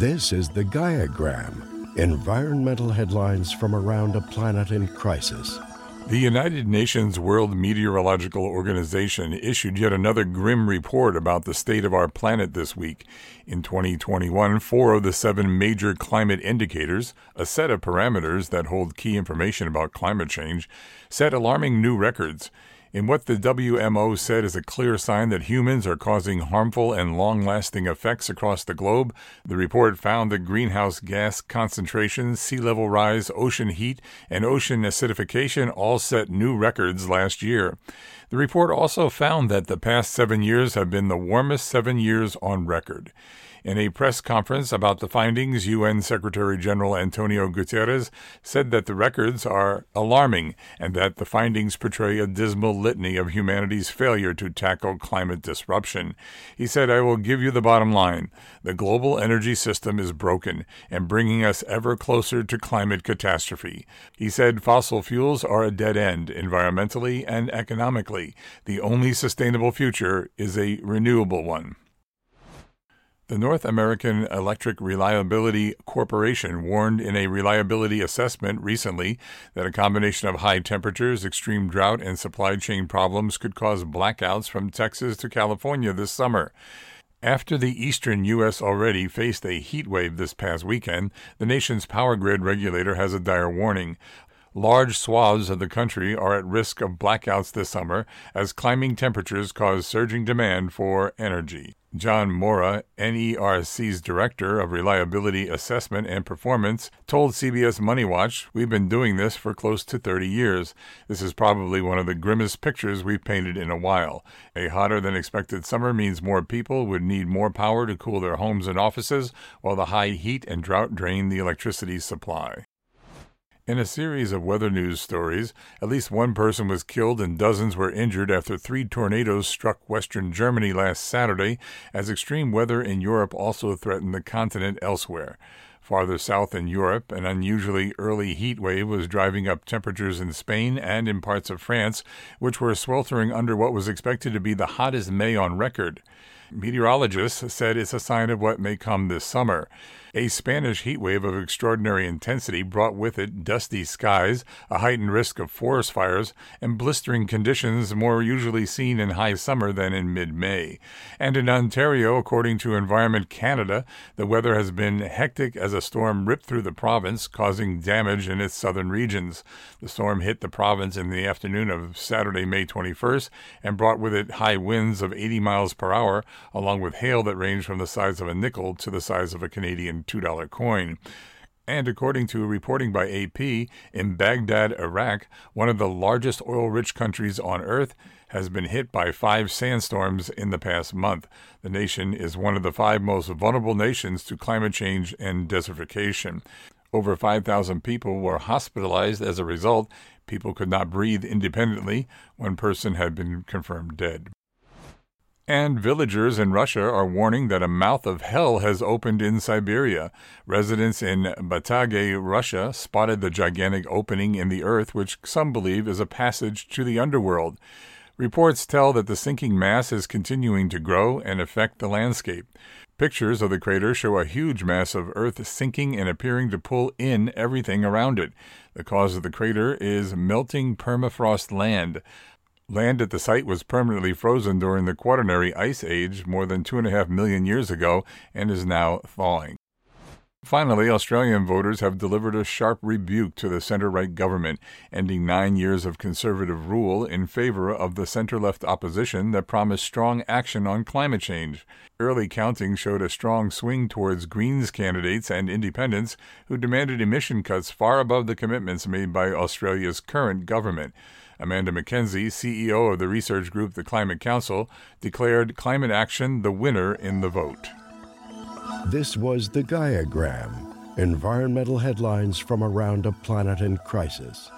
This is the Gaiagram, environmental headlines from around a planet in crisis. The United Nations World Meteorological Organization issued yet another grim report about the state of our planet this week. In 2021, four of the seven major climate indicators, a set of parameters that hold key information about climate change, set alarming new records in what the WMO said is a clear sign that humans are causing harmful and long lasting effects across the globe. The report found that greenhouse gas concentrations, sea level rise, ocean heat, and ocean acidification all set new records last year. The report also found that the past seven years have been the warmest seven years on record. In a press conference about the findings, UN Secretary General Antonio Guterres said that the records are alarming and that the findings portray a dismal litany of humanity's failure to tackle climate disruption. He said, I will give you the bottom line. The global energy system is broken and bringing us ever closer to climate catastrophe. He said fossil fuels are a dead end environmentally and economically. The only sustainable future is a renewable one. The North American Electric Reliability Corporation warned in a reliability assessment recently that a combination of high temperatures, extreme drought, and supply chain problems could cause blackouts from Texas to California this summer. After the eastern U.S. already faced a heat wave this past weekend, the nation's power grid regulator has a dire warning. Large swaths of the country are at risk of blackouts this summer as climbing temperatures cause surging demand for energy. John Moura, NERC's Director of Reliability Assessment and Performance, told CBS Money Watch, We've been doing this for close to 30 years. This is probably one of the grimmest pictures we've painted in a while. A hotter than expected summer means more people would need more power to cool their homes and offices, while the high heat and drought drain the electricity supply. In a series of weather news stories, at least one person was killed and dozens were injured after three tornadoes struck western Germany last Saturday, as extreme weather in Europe also threatened the continent elsewhere. Farther south in Europe, an unusually early heat wave was driving up temperatures in Spain and in parts of France, which were sweltering under what was expected to be the hottest May on record. Meteorologists said it's a sign of what may come this summer. A Spanish heat wave of extraordinary intensity brought with it dusty skies, a heightened risk of forest fires, and blistering conditions more usually seen in high summer than in mid May. And in Ontario, according to Environment Canada, the weather has been hectic as a storm ripped through the province, causing damage in its southern regions. The storm hit the province in the afternoon of Saturday, May 21st, and brought with it high winds of 80 miles per hour, along with hail that ranged from the size of a nickel to the size of a Canadian $2 coin. And according to reporting by AP, in Baghdad, Iraq, one of the largest oil rich countries on earth, has been hit by five sandstorms in the past month. The nation is one of the five most vulnerable nations to climate change and desertification. Over 5,000 people were hospitalized as a result. People could not breathe independently. One person had been confirmed dead. And villagers in Russia are warning that a mouth of hell has opened in Siberia. Residents in Batagay, Russia, spotted the gigantic opening in the earth, which some believe is a passage to the underworld. Reports tell that the sinking mass is continuing to grow and affect the landscape. Pictures of the crater show a huge mass of earth sinking and appearing to pull in everything around it. The cause of the crater is melting permafrost land. Land at the site was permanently frozen during the Quaternary Ice Age more than two and a half million years ago and is now thawing. Finally, Australian voters have delivered a sharp rebuke to the centre right government, ending nine years of conservative rule in favour of the centre left opposition that promised strong action on climate change. Early counting showed a strong swing towards Greens candidates and independents who demanded emission cuts far above the commitments made by Australia's current government. Amanda McKenzie, CEO of the research group the Climate Council, declared climate action the winner in the vote. This was the Gaiagram, environmental headlines from around a planet in crisis.